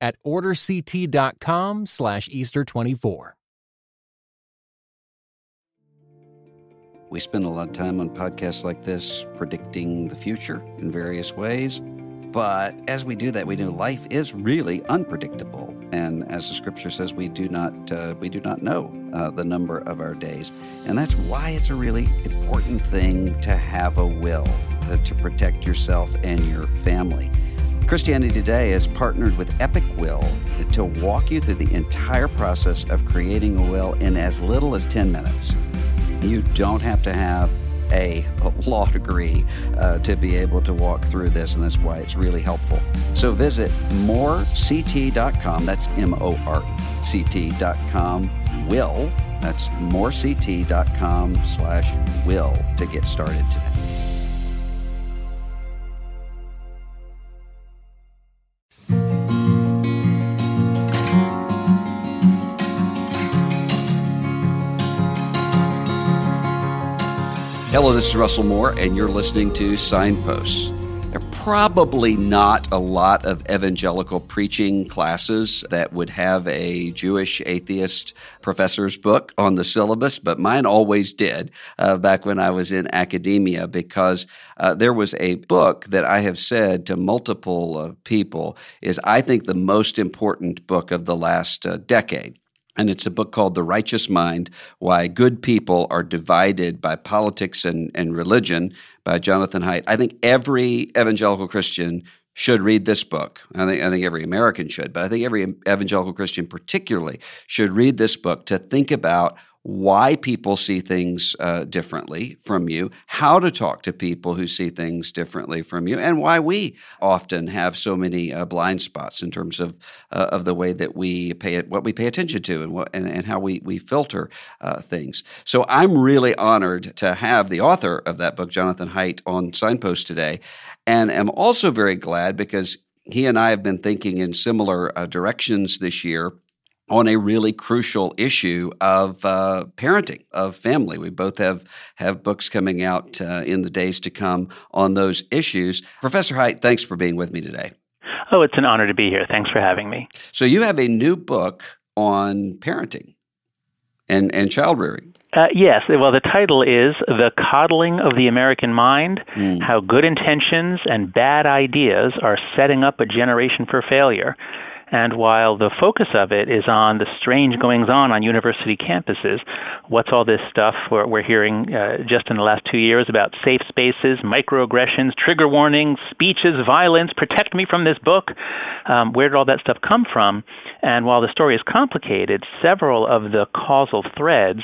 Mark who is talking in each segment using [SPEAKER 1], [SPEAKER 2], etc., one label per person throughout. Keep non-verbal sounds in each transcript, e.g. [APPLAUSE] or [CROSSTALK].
[SPEAKER 1] at orderct.com slash Easter24.
[SPEAKER 2] We spend a lot of time on podcasts like this predicting the future in various ways. But as we do that, we know life is really unpredictable, and as the Scripture says, we do not uh, we do not know uh, the number of our days, and that's why it's a really important thing to have a will uh, to protect yourself and your family. Christianity Today has partnered with Epic Will to walk you through the entire process of creating a will in as little as 10 minutes. You don't have to have a, [LAUGHS] law degree uh, to be able to walk through this, and that's why it's really helpful. So visit morect.com, that's M O R C T.com, will, that's morect.com slash will to get started today. This is Russell Moore, and you're listening to Signposts. There are probably not a lot of evangelical preaching classes that would have a Jewish atheist professor's book on the syllabus, but mine always did uh, back when I was in academia because uh, there was a book that I have said to multiple uh, people is, I think, the most important book of the last uh, decade. And it's a book called The Righteous Mind Why Good People Are Divided by Politics and, and Religion by Jonathan Haidt. I think every evangelical Christian should read this book. I think, I think every American should, but I think every evangelical Christian particularly should read this book to think about why people see things uh, differently from you, how to talk to people who see things differently from you, and why we often have so many uh, blind spots in terms of uh, of the way that we pay it, what we pay attention to, and what and, and how we we filter uh, things. So I'm really honored to have the author of that book, Jonathan Haidt, on Signpost today, and am also very glad because he and I have been thinking in similar uh, directions this year on a really crucial issue of uh, parenting, of family. We both have have books coming out uh, in the days to come on those issues. Professor Haidt, thanks for being with me today.
[SPEAKER 3] Oh, it's an honor to be here. Thanks for having me.
[SPEAKER 2] So you have a new book on parenting and and child rearing.
[SPEAKER 3] Uh, yes. Well, the title is The Coddling of the American Mind mm. How Good Intentions and Bad Ideas Are Setting Up a Generation for Failure. And while the focus of it is on the strange goings on on university campuses, what's all this stuff we're, we're hearing uh, just in the last two years about safe spaces, microaggressions, trigger warnings, speeches, violence, protect me from this book? Um, where did all that stuff come from? And while the story is complicated, several of the causal threads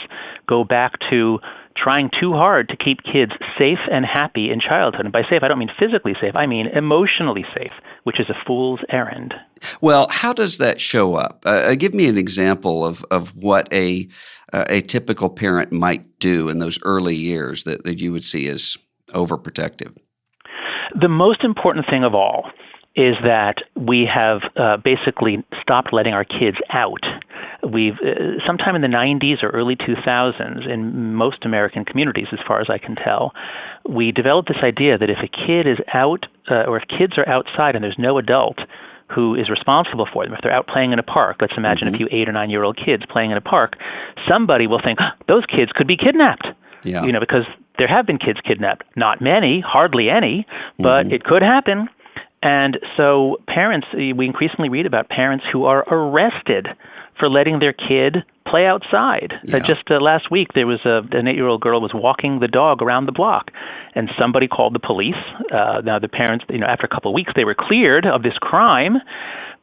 [SPEAKER 3] go back to trying too hard to keep kids safe and happy in childhood. And by safe, I don't mean physically safe, I mean emotionally safe, which is a fool's errand.
[SPEAKER 2] Well, how does that show up? Uh, uh give me an example of, of what a, uh, a typical parent might do in those early years that, that you would see as overprotective.
[SPEAKER 3] The most important thing of all is that we have uh, basically stopped letting our kids out we've uh, sometime in the 90s or early 2000s in most American communities, as far as I can tell, we developed this idea that if a kid is out uh, or if kids are outside and there's no adult who is responsible for them, if they're out playing in a park, let's imagine mm-hmm. a few eight or nine year old kids playing in a park, somebody will think those kids could be kidnapped. Yeah. You know, because there have been kids kidnapped. Not many, hardly any, but mm-hmm. it could happen. And so, parents, we increasingly read about parents who are arrested for letting their kid play outside. Uh, yeah. Uh, just uh, last week, there was a, an eight-year-old girl was walking the dog around the block, and somebody called the police. Uh, now the parents, you know, after a couple of weeks, they were cleared of this crime.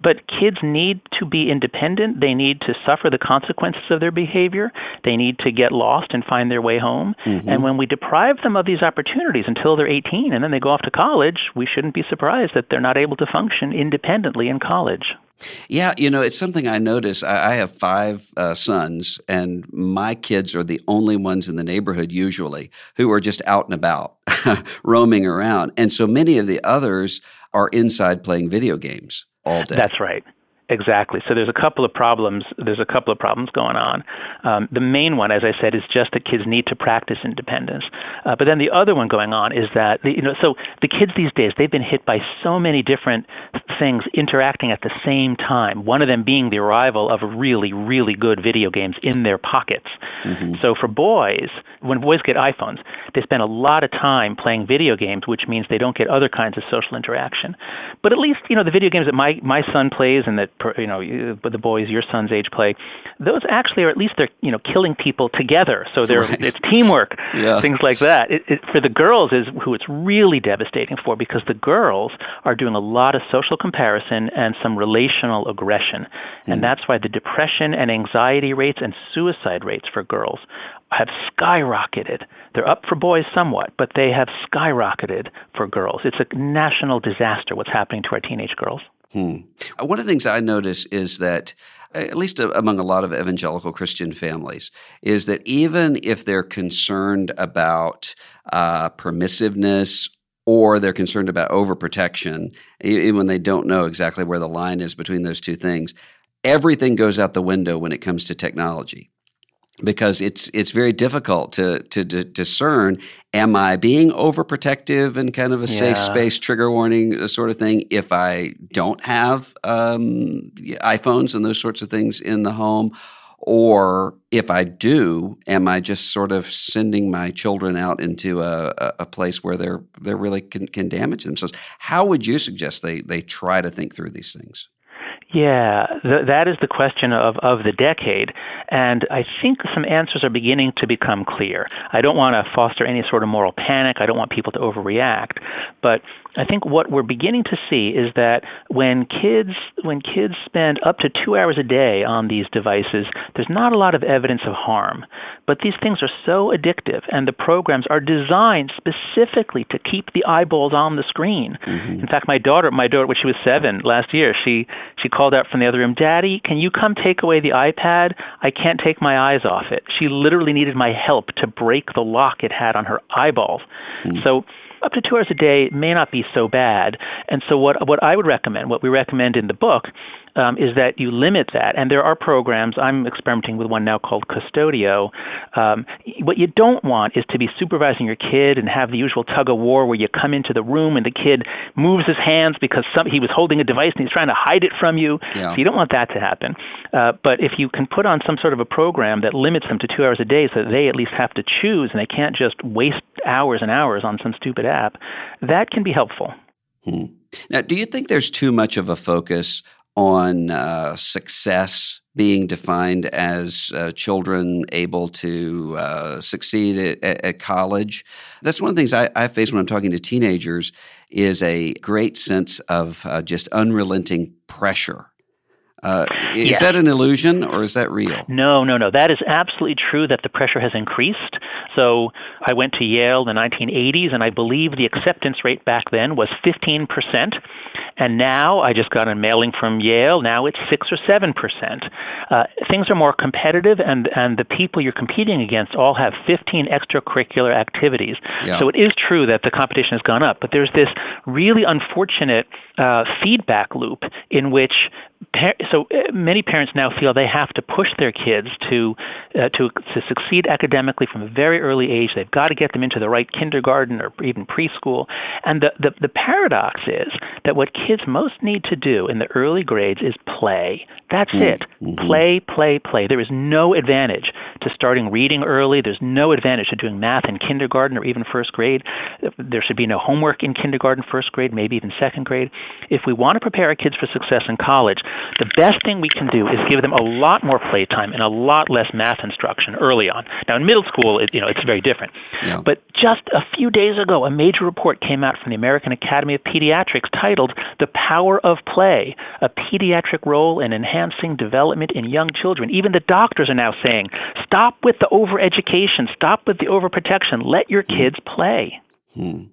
[SPEAKER 3] But kids need to be independent. They need to suffer the consequences of their behavior. They need to get lost and find their way home. Mm-hmm. And when we deprive them of these opportunities until they're 18 and then they go off to college, we shouldn't be surprised that they're not able to function independently in college.
[SPEAKER 2] Yeah, you know, it's something I notice. I, I have five uh, sons, and my kids are the only ones in the neighborhood usually who are just out and about, [LAUGHS] roaming around. And so many of the others are inside playing video games all day.
[SPEAKER 3] That's right. Exactly. So there's a couple of problems. There's a couple of problems going on. Um, the main one, as I said, is just that kids need to practice independence. Uh, but then the other one going on is that the, you know, so the kids these days they've been hit by so many different things interacting at the same time. One of them being the arrival of really, really good video games in their pockets. Mm-hmm. So for boys, when boys get iPhones, they spend a lot of time playing video games, which means they don't get other kinds of social interaction. But at least you know the video games that my my son plays and that you know the boys your son's age play, those actually are at least they're you know killing people together. So they're [LAUGHS] right. it's teamwork, yeah. things like that. It, it, for the girls is who it's really devastating for because the girls are doing a lot of social comparison and some relational aggression, and mm. that's why the depression and anxiety rates and suicide rates for girls have skyrocketed. They're up for boys somewhat, but they have skyrocketed for girls. It's a national disaster what's happening to our teenage girls.
[SPEAKER 2] Hmm. One of the things I notice is that at least among a lot of evangelical Christian families, is that even if they're concerned about uh, permissiveness or they're concerned about overprotection, even when they don't know exactly where the line is between those two things, everything goes out the window when it comes to technology because it's it's very difficult to to, discern am I being overprotective and kind of a yeah. safe space trigger warning uh, sort of thing if I don't have um, iPhones and those sorts of things in the home? Or if I do am I just sort of sending my children out into a, a place where they're they really can, can damage themselves? How would you suggest they they try to think through these things
[SPEAKER 3] yeah, th- that is the question of, of the decade. And I think some answers are beginning to become clear. I don't want to foster any sort of moral panic. I don't want people to overreact. But I think what we're beginning to see is that when kids when kids spend up to two hours a day on these devices, there's not a lot of evidence of harm. But these things are so addictive, and the programs are designed specifically to keep the eyeballs on the screen. Mm-hmm. In fact, my daughter, my daughter, when she was seven last year, she she called out from the other room, "Daddy, can you come take away the iPad? I can't take my eyes off it." She literally needed my help to break the lock it had on her eyeballs. Mm-hmm. So up to two hours a day may not be so bad. And so what what I would recommend, what we recommend in the book, um, is that you limit that. And there are programs. I'm experimenting with one now called Qustodio. Um, what you don't want is to be supervising your kid and have the usual tug of war where you come into the room and the kid moves his hands because some, he was holding a device and he's trying to hide it from you. Yeah. So you don't want that to happen. Uh, but if you can put on some sort of a program that limits them to two hours a day so that they at least have to choose and they can't just waste hours and hours on some stupid app, that can be helpful.
[SPEAKER 2] Hmm. Now, do you think there's too much of a focus on uh, success being defined as uh, children able to uh, succeed at, at, college. That's one of the things I, I, face when I'm talking to teenagers is a great sense of uh, just unrelenting pressure. Uh, is yes. that an illusion or is that real?
[SPEAKER 3] No, no, no. That is absolutely true that the pressure has increased. So I went to Yale in the 1980s, and I believe the acceptance rate back then was 15 percent. And now I just got a mailing from Yale. Now it's six or seven percent. Uh, things are more competitive, and and the people you're competing against all have 15 extracurricular activities. Yeah. So it is true that the competition has gone up, but there's this really unfortunate uh, feedback loop in which so uh, many parents now feel they have to push their kids to uh, to to succeed academically from a very early age. They've got to get them into the right kindergarten or even preschool. And the the, the paradox is that what kids most need to do in the early grades is play. That's mm, it. Mm-hmm. Play, play, play. There is no advantage to starting reading early. There's no advantage to doing math in kindergarten or even first grade. There should be no homework in kindergarten, first grade, maybe even second grade. If we want to prepare our kids for success in college, the best thing we can do is give them a lot more playtime and a lot less math instruction early on. Now, in middle school, it, you know, it's very different. Yeah. But just a few days ago, a major report came out from the American Academy of Pediatrics titled "The Power of Play: A Pediatric Role in Enhancing Development in Young Children." Even the doctors are now saying, "Stop with the overeducation. Stop with the overprotection. Let your hmm. kids play."
[SPEAKER 2] Hmm.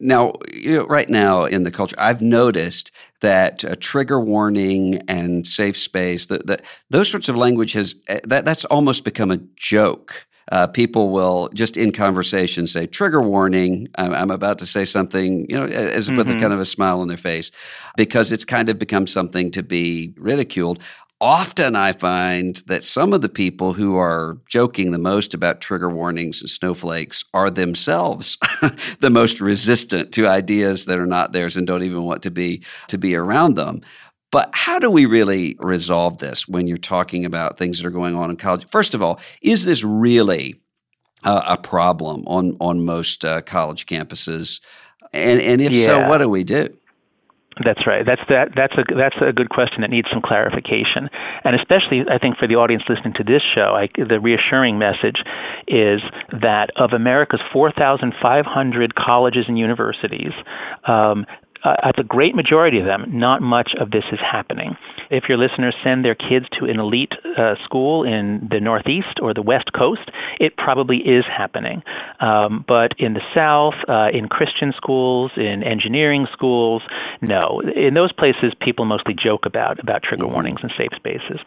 [SPEAKER 2] Now, you know, right now in the culture, I've noticed that a trigger warning and safe space, that, that those sorts of language has eh, that that's almost become a joke. Uh, people will just in conversation say trigger warning I'm, I'm about to say something you know as mm-hmm. with a mm-hmm. kind of a smile on their face because it's kind of become something to be ridiculed often I find that some of the people who are joking the most about trigger warnings and snowflakes are themselves [LAUGHS] the most resistant to ideas that are not theirs and don't even want to be to be around them. But how do we really resolve this when you're talking about things that are going on in college? First of all, is this really uh, a problem on on most uh, college campuses? And and if yeah. so, what do we do?
[SPEAKER 3] That's right. That's that. That's a that's a good question that needs some clarification, and especially I think for the audience listening to this show, I, the reassuring message is that of America's 4,500 colleges and universities, um, uh, at the great majority of them, not much of this is happening. If your listeners send their kids to an elite uh, school in the Northeast or the West Coast, it probably is happening. Um, but in the South, uh, in Christian schools, in engineering schools, no. In those places, people mostly joke about about trigger mm-hmm. warnings and safe spaces.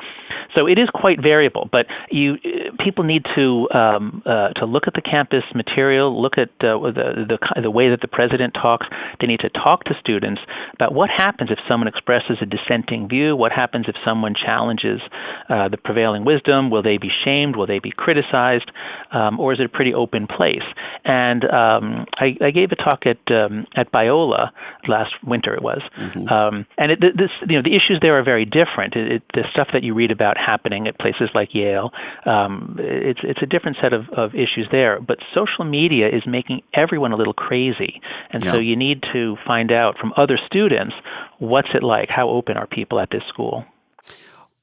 [SPEAKER 3] So it is quite variable. But you people need to um, uh, to look at the campus material, look at uh, the, the the way that the president talks. They need to talk to students about what happens if someone expresses a dissenting view. What happens if someone challenges uh, the prevailing wisdom? Will they be shamed? Will they be criticized? Um, or is it a pretty open place? And um, I, I, gave a talk at um, at Biola last winter. It was, mm-hmm. Um, and it, this you know the issues there are very different. It, it, the stuff that you read about happening at places like Yale, um, it's it's a different set of, of issues there. But social media is making everyone a little crazy, and yeah. so you need to find out from other students what's it like, how open are people at this school.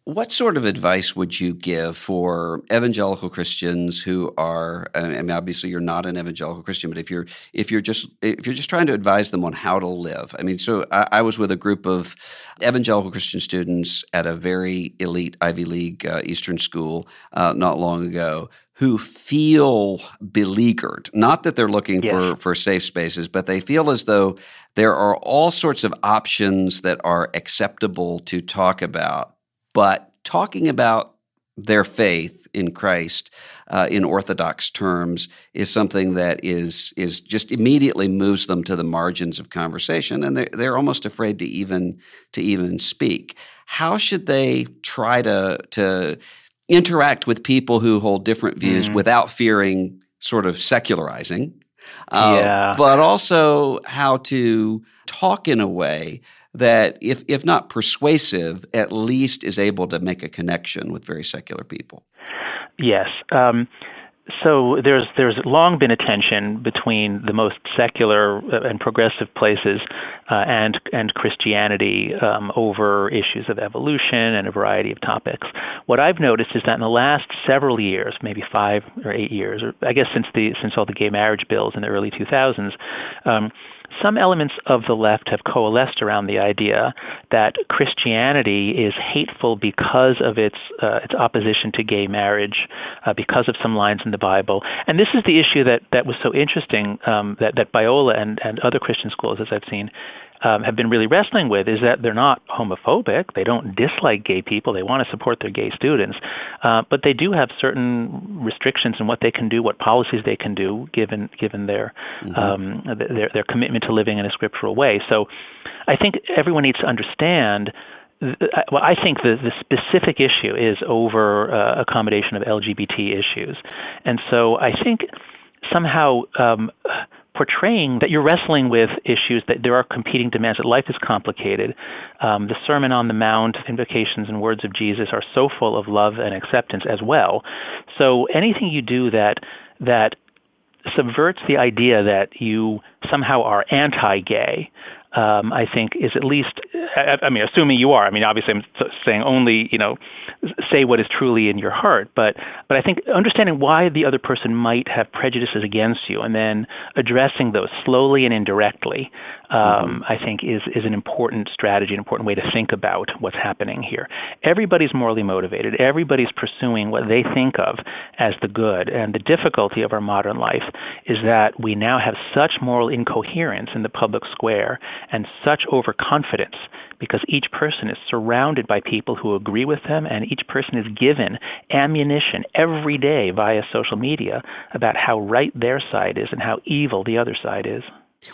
[SPEAKER 2] What sort of advice would you give for evangelical Christians who are? I mean, obviously, you're not an evangelical Christian, but if you're if you're just if you're just trying to advise them on how to live, I mean, so I, I was with a group of evangelical Christian students at a very elite Ivy League uh, Eastern school uh, not long ago who feel beleaguered. Not that they're looking yes. for for safe spaces, but they feel as though there are all sorts of options that are acceptable to talk about but talking about their faith in Christ uh, in orthodox terms is something that is is just immediately moves them to the margins of conversation, and they're, they're almost afraid to even to even speak. How should they try to to interact with people who hold different views mm. without fearing sort of secularizing?
[SPEAKER 3] Uh, yeah.
[SPEAKER 2] But also how to talk in a way that if if not persuasive, at least is able to make a connection with very secular people.
[SPEAKER 3] Yes. Um, so there's there's long been a tension between the most secular uh, and progressive places uh, and and Christianity um, over issues of evolution and a variety of topics. What I've noticed is that in the last several years, maybe five or eight years, or I guess since the since all the gay marriage bills in the early 2000s. Um, some elements of the left have coalesced around the idea that Christianity is hateful because of its uh, its opposition to gay marriage, uh, because of some lines in the Bible. And this is the issue that, that was so interesting um, that that Biola and, and other Christian schools, as I've seen, um, have been really wrestling with is that they're not homophobic. They don't dislike gay people. They want to support their gay students, uh, but they do have certain restrictions in what they can do, what policies they can do, given given their mm-hmm. um, their their commitment to living in a scriptural way. So, I think everyone needs to understand well, I think the, the specific issue is over uh, accommodation of LGBT issues, and so I think somehow um, portraying that you're wrestling with issues that there are competing demands that life is complicated. Um, the sermon on the mount invocations and words of jesus are so full of love and acceptance as well. So anything you do that that subverts the idea that you somehow are anti-gay um, I think, is at least, I, I, mean, assuming you are. I mean, obviously, I'm saying only, you know, say what is truly in your heart. But, but I think understanding why the other person might have prejudices against you, and then addressing those slowly and indirectly, um, mm-hmm. I think is is an important strategy, an important way to think about what's happening here. Everybody's morally motivated. Everybody's pursuing what they think of as the good. And the difficulty of our modern life is that we now have such moral incoherence in the public square and such overconfidence because each person is surrounded by people who agree with them and each person is given ammunition every day via social media about how right their side is and how evil the other side is.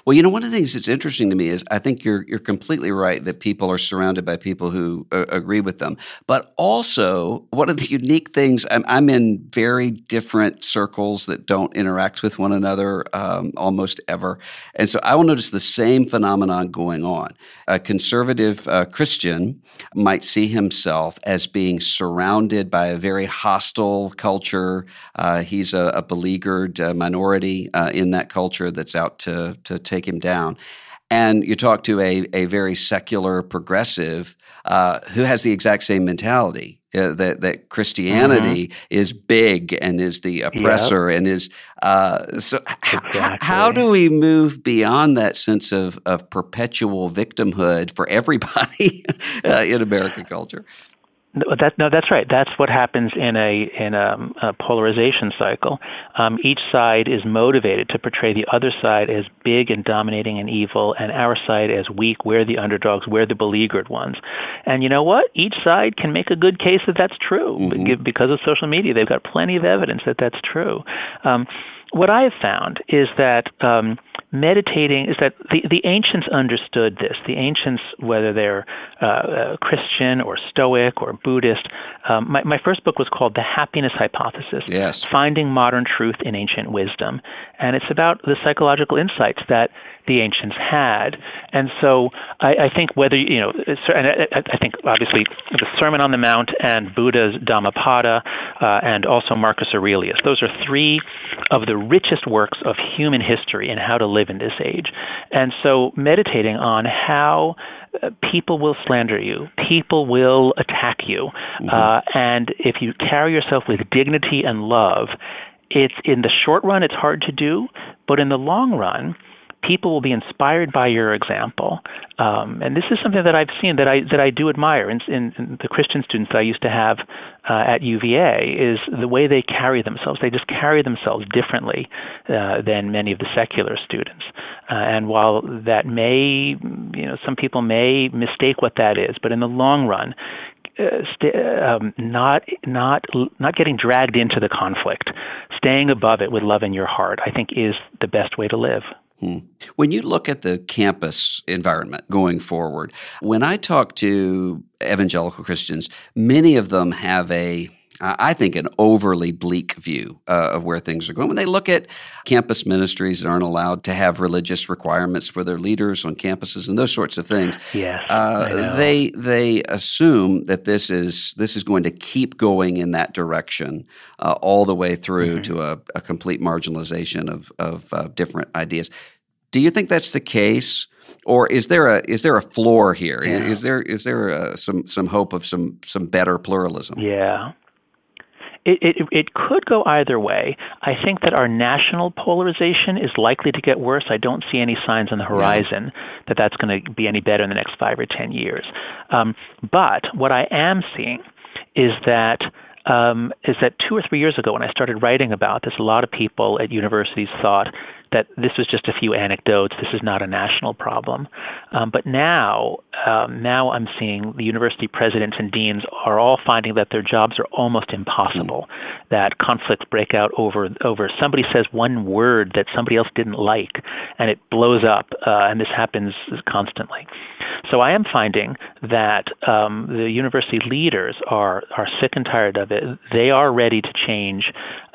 [SPEAKER 2] Well, you know, one of the things that's interesting to me is I think you're you're completely right that people are surrounded by people who uh, agree with them. But also, one of the unique things I'm, I'm, in very different circles that don't interact with one another um, almost ever, and so I will notice the same phenomenon going on. A conservative uh, Christian might see himself as being surrounded by a very hostile culture. Uh, he's a, a beleaguered uh, minority uh, in that culture that's out to to take him down. And you talk to a, a very secular progressive uh, who has the exact same mentality. Uh, that that Christianity mm-hmm. is big and is the oppressor yep. and is uh, so. Exactly. H- how do we move beyond that sense of of perpetual victimhood for everybody [LAUGHS] uh, in American culture?
[SPEAKER 3] No, that, no, that's right. That's what happens in a in a, a polarization cycle. Um, each side is motivated to portray the other side as big and dominating and evil, and our side as weak. We're the underdogs. We're the beleaguered ones. And you know what? Each side can make a good case that that's true mm-hmm. because of social media. They've got plenty of evidence that that's true. Um, what I have found is that um, meditating is that the, the ancients understood this. The ancients, whether they're uh, uh, Christian or Stoic or Buddhist, um, my, my first book was called The Happiness Hypothesis
[SPEAKER 2] yes.
[SPEAKER 3] Finding Modern Truth in Ancient Wisdom. And it's about the psychological insights that the ancients had. And so I, I think whether, you know, and I, I, think obviously the Sermon on the Mount and Buddha's Dhammapada uh, and also Marcus Aurelius, those are three of the richest works of human history and how to live in this age. And so meditating on how uh, people will slander you, people will attack you, mm-hmm. uh, and if you carry yourself with dignity and love, it's in the short run it's hard to do, but in the long run, people will be inspired by your example. Um, and this is something that I've seen that I that I do admire in, in, in the Christian students that I used to have uh, at UVA is the way they carry themselves. They just carry themselves differently uh, than many of the secular students. Uh, and while that may, you know, some people may mistake what that is, but in the long run, uh, st- um, not not not getting dragged into the conflict, staying above it with love in your heart, I think is the best way to live.
[SPEAKER 2] Hmm. When you look at the campus environment going forward, when I talk to evangelical Christians, many of them have a I think, an overly bleak view uh, of where things are going. When they look at campus ministries that aren't allowed to have religious requirements for their leaders on campuses and those sorts of things,
[SPEAKER 3] yes,
[SPEAKER 2] uh, they they assume that this is this is going to keep going in that direction uh, all the way through mm-hmm. to a, a, complete marginalization of of uh, different ideas. Do you think that's the case? or is there a is there a floor here? Yeah. Is there is there a, some some hope of some some better pluralism?
[SPEAKER 3] Yeah, it, it, it could go either way. I think that our national polarization is likely to get worse. I don't see any signs on the horizon that that's going to be any better in the next five or ten years. Um, but what I am seeing is that um, is that two or three years ago, when I started writing about this, a lot of people at universities thought that this was just a few anecdotes. This is not a national problem. Um, but now, um, now I'm seeing the university presidents and deans are all finding that their jobs are almost impossible. That conflicts break out over over somebody says one word that somebody else didn't like, and it blows up. Uh, and this happens constantly. So I am finding that um, the university leaders are are sick and tired of it. They are ready to change.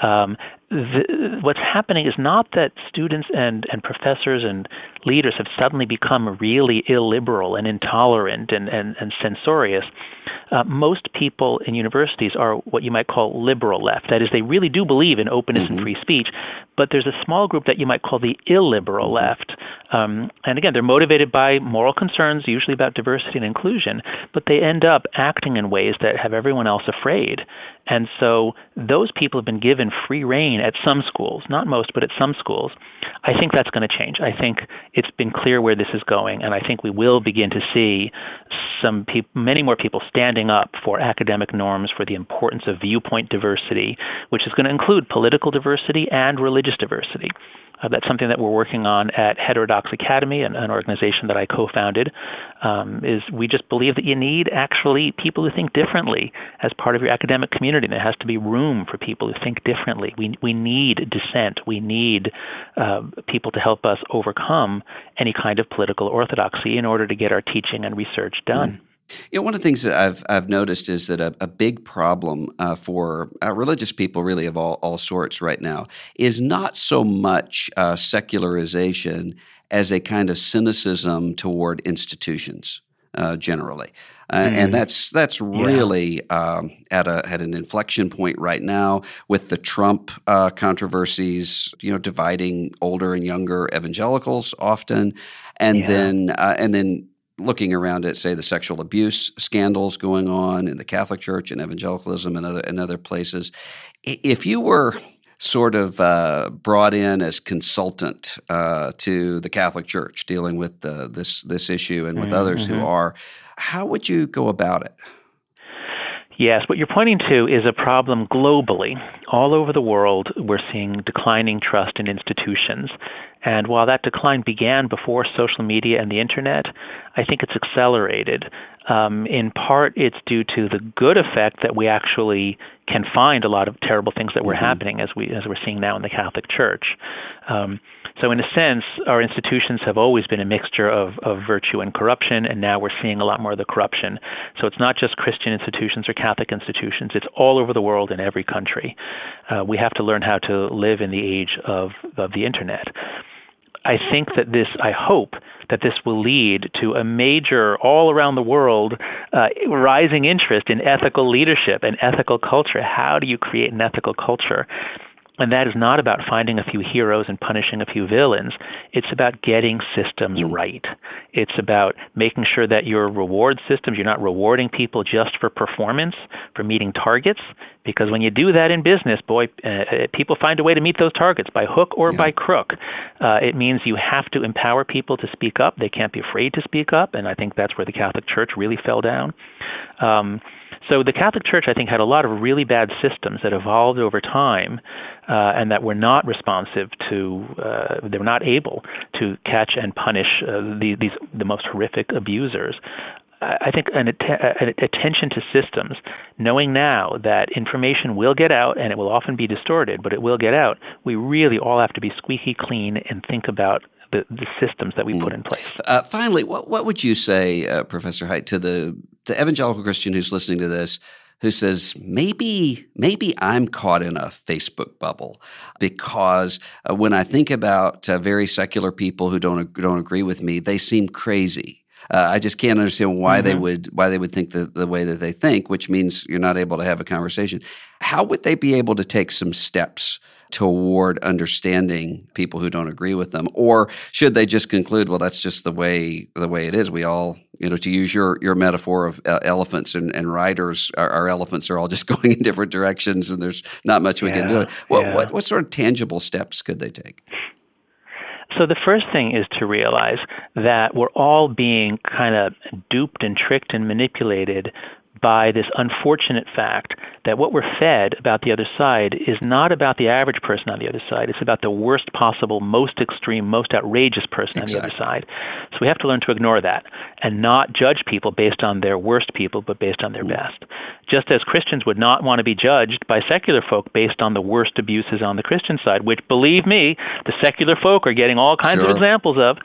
[SPEAKER 3] Um, the, what's happening is not that students and, and professors and leaders have suddenly become really illiberal and intolerant and, and, and censorious, uh, most people in universities are what you might call liberal left. That is, they really do believe in openness mm-hmm. and free speech, but there's a small group that you might call the illiberal mm-hmm. left. Um, and again, they're motivated by moral concerns, usually about diversity and inclusion, but they end up acting in ways that have everyone else afraid. And so those people have been given free reign at some schools, not most, but at some schools. I think that's going to change. I think it's been clear where this is going, and I think we will begin to see some people, many more people standing up for academic norms, for the importance of viewpoint diversity, which is going to include political diversity and religious diversity. Uh, that's something that we're working on at Heterodox Academy, an, an organization that I co-founded. Um, is we just believe that you need actually people who think differently as part of your academic community. There has to be room for people who think differently. We we need dissent. We need uh, people to help us overcome any kind of political orthodoxy in order to get our teaching and research done. Mm.
[SPEAKER 2] You know, one of the things that I've I've noticed is that a, a big problem uh, for uh, religious people, really of all all sorts, right now, is not so much uh, secularization as a kind of cynicism toward institutions uh, generally. Uh. And that's that's really yeah. um, at a at an inflection point right now with the Trump uh, controversies, you know, dividing older and younger evangelicals often, and yeah. then and then looking around at, say, the sexual abuse scandals going on in the Catholic Church and evangelicalism and other and other places, if you were sort of uh, brought in as consultant uh, to the Catholic Church dealing with uh, this this issue and with mm-hmm. others who mm-hmm. are, how would you go about it?
[SPEAKER 3] Yes, what you're pointing to is a problem globally. All over the world, we're seeing declining trust in institutions. And while that decline began before social media and the internet, I think it's accelerated. Um, in part, it's due to the good effect that we actually can find a lot of terrible things that were mm-hmm. happening, as we as we're seeing now in the Catholic Church. Um, so, in a sense, our institutions have always been a mixture of, of virtue and corruption, and now we're seeing a lot more of the corruption. So, it's not just Christian institutions or Catholic institutions, it's all over the world in every country. Uh, we have to learn how to live in the age of, of the internet. I think that this, I hope that this will lead to a major, all around the world, uh, rising interest in ethical leadership and ethical culture. How do you create an ethical culture? And that is not about finding a few heroes and punishing a few villains. It's about getting systems mm. right. It's about making sure that your reward systems, you're not rewarding people just for performance, for meeting targets. Because when you do that in business, boy, uh, uh people find a way to meet those targets by hook or yeah. by crook. Uh, it means you have to empower people to speak up. They can't be afraid to speak up. And I think that's where the Catholic Church really fell down. Um, so the Catholic Church, I think, had a lot of really bad systems that evolved over time, uh, and that were not responsive to. Uh, they were not able to catch and punish uh, the, these the most horrific abusers. I think an, att- an attention to systems, knowing now that information will get out and it will often be distorted, but it will get out. We really all have to be squeaky clean and think about the, the systems that we mm. put in place.
[SPEAKER 2] Uh, finally, what, what would you say, uh, Professor Haidt, to the, the evangelical Christian who's listening to this? Who says maybe maybe I'm caught in a Facebook bubble because uh, when I think about uh, very secular people who don't don't agree with me, they seem crazy. Uh, I just can't understand why mm-hmm. they would why they would think the, the way that they think, which means you're not able to have a conversation. How would they be able to take some steps toward understanding people who don't agree with them or should they just conclude well that's just the way the way it is we all you know to use your your metaphor of uh, elephants and, and riders our, our, elephants are all just [LAUGHS] going in different directions and there's not much we yeah, can do what, yeah. what what sort of tangible steps could they take
[SPEAKER 3] so the first thing is to realize that we're all being kind of duped and tricked and manipulated by this unfortunate fact that what we're fed about the other side is not about the average person on the other side. It's about the worst possible, most extreme, most outrageous person exactly. on the other side. So we have to learn to ignore that and not judge people based on their worst people, but based on their mm. best. Just as Christians would not want to be judged by secular folk based on the worst abuses on the Christian side, which, believe me, the secular folk are getting all kinds sure. of examples of.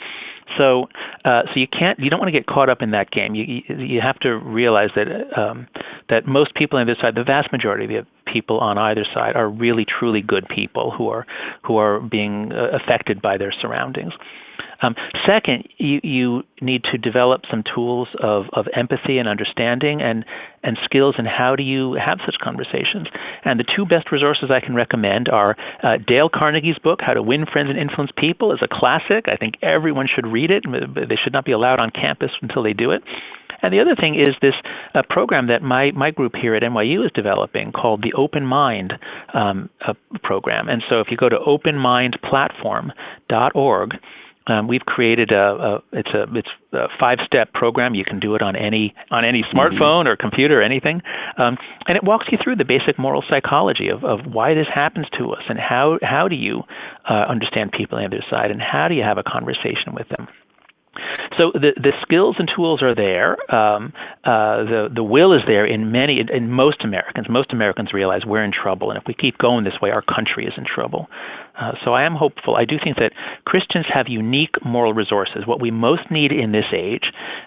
[SPEAKER 3] So, uh, so you can't, you don't want to get caught up in that game. You you have to realize that um, that most people on this side, the vast majority of the people on either side, are really truly good people who are who are being uh, affected by their surroundings. Um, second, you, you need to develop some tools of, of empathy and understanding and, and skills in how do you have such conversations. And the two best resources I can recommend are uh, Dale Carnegie's book, How to Win Friends and Influence People, is a classic. I think everyone should read it. They should not be allowed on campus until they do it. And the other thing is this uh, program that my, my group here at NYU is developing called the Open Mind um, uh, program. And so if you go to openmindplatform.org, um, we've created a, a, it's a it's a five step program. You can do it on any on any smartphone or computer or anything, um, and it walks you through the basic moral psychology of, of why this happens to us and how how do you uh, understand people on the other side and how do you have a conversation with them. So the the skills and tools are there. Um, uh, the the will is there in many in most Americans. Most Americans realize we're in trouble, and if we keep going this way, our country is in trouble. Uh, so I am hopeful. I do think that Christians have unique moral resources. What we most need in this age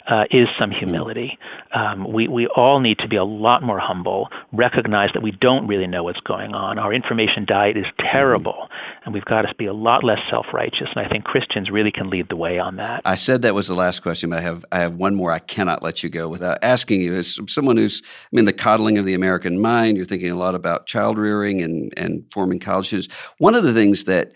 [SPEAKER 3] uh, is some humility. Um, we we all need to be a lot more humble. Recognize that we don't really know what's going on. Our information diet is terrible, and we've got to be a lot less self righteous. And I think Christians really can lead the way on that.
[SPEAKER 2] I said that was the last question, but I have I have one more. I cannot let you go without asking you. As someone who's I mean the coddling of the American mind, you're thinking a lot about child rearing and and forming college students. One of the things that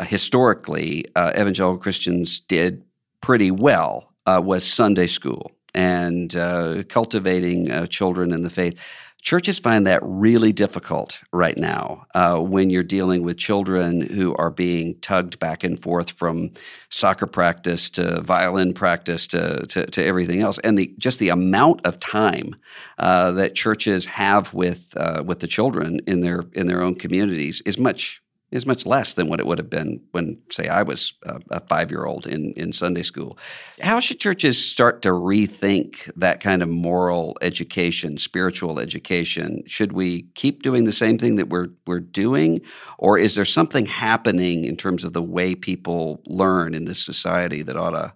[SPEAKER 2] uh, historically uh, evangelical Christians did pretty well uh, was Sunday school and uh, cultivating uh, children in the faith. Churches find that really difficult right now uh, when you're dealing with children who are being tugged back and forth from soccer practice to violin practice to, to, to everything else, and the just the amount of time uh, that churches have with uh, with the children in their in their own communities is much is much less than what it would have been when, say, I was a, a five year old in, in Sunday school. How should churches start to rethink that kind of moral education, spiritual education? Should we keep doing the same thing that we're, we're doing? Or is there something happening in terms of the way people learn in this society that ought to,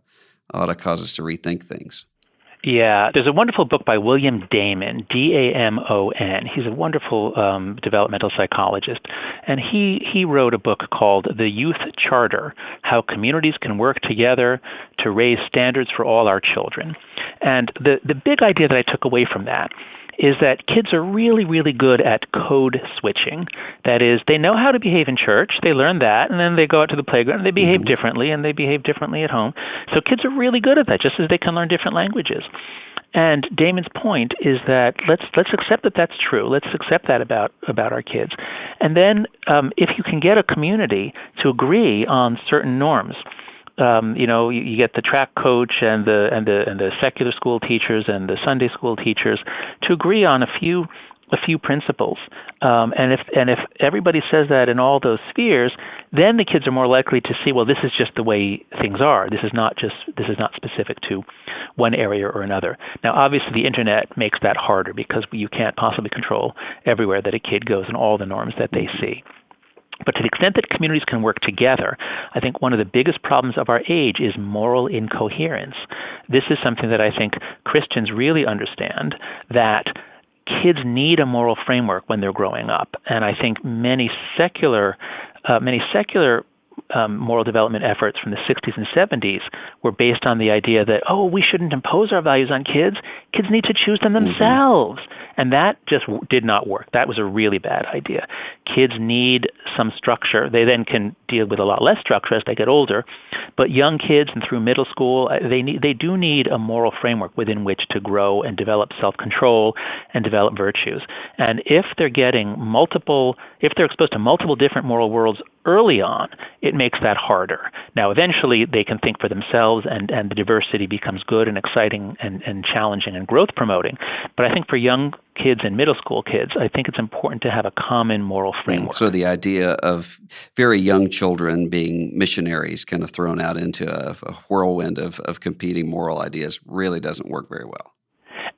[SPEAKER 2] ought to cause us to rethink things?
[SPEAKER 3] Yeah, there's a wonderful book by William Damon, D A M O N. He's a wonderful um, developmental psychologist, and he he wrote a book called The Youth Charter: How Communities Can Work Together to Raise Standards for All Our Children. And the the big idea that I took away from that is that kids are really, really good at code switching. That is, they know how to behave in church, they learn that, and then they go out to the playground and they behave mm-hmm. differently, and they behave differently at home. So kids are really good at that, just as they can learn different languages. And Damon's point is that let's let's accept that that's true. Let's accept that about about our kids, and then um, if you can get a community to agree on certain norms, um, you know, you, you get the track coach and the and the and the secular school teachers and the Sunday school teachers to agree on a few a few principles. Um, and if and if everybody says that in all those spheres, then the kids are more likely to see, well, this is just the way things are. This is not just this is not specific to one area or another. Now, obviously, the internet makes that harder because you can't possibly control everywhere that a kid goes and all the norms that they see. But to the extent that communities can work together, I think one of the biggest problems of our age is moral incoherence. This is something that I think Christians really understand that kids need a moral framework when they're growing up, and I think many secular uh, many secular um, moral development efforts from the 60s and 70s were based on the idea that oh we shouldn't impose our values on kids kids need to choose them mm-hmm. themselves mm-hmm. And that just did not work. That was a really bad idea. Kids need some structure. They then can deal with a lot less structure as they get older. But young kids and through middle school, uh, they need they do need a moral framework within which to grow and develop self-control and develop virtues. And if they're getting multiple, if they're exposed to multiple different moral worlds early on, it makes that harder. Now, eventually, they can think for themselves, and, and the diversity becomes good and exciting and, and challenging and growth promoting. But I think for young kids and middle school kids, I think it's important to have a common moral mm, framework.
[SPEAKER 2] So the idea of very young children being missionaries kind of thrown out into a, a whirlwind of, of competing moral ideas really doesn't work very well.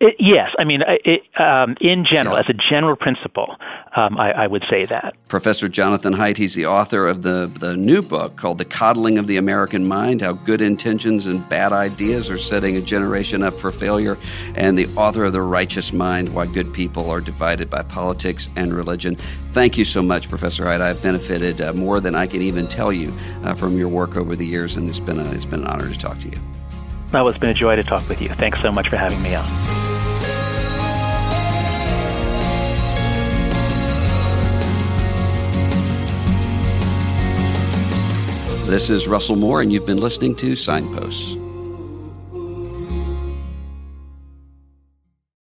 [SPEAKER 3] It, yes, I mean, it, um, in general, yeah. as a general principle, um, I, I, would say that.
[SPEAKER 2] Professor Jonathan Haidt, he's the author of the, the new book called The Coddling of the American Mind How Good Intentions and Bad Ideas Are Setting a Generation Up for Failure, and the author of The Righteous Mind Why Good People Are Divided by Politics and Religion. Thank you so much, Professor Haidt. I've benefited uh, more than I can even tell you uh, from your work over the years, and it's been, a, it's been an honor to talk to you.
[SPEAKER 3] Well, it's been a joy to talk with you. Thanks so much for having me on.
[SPEAKER 2] This is Russell Moore, and you've been listening to Signposts.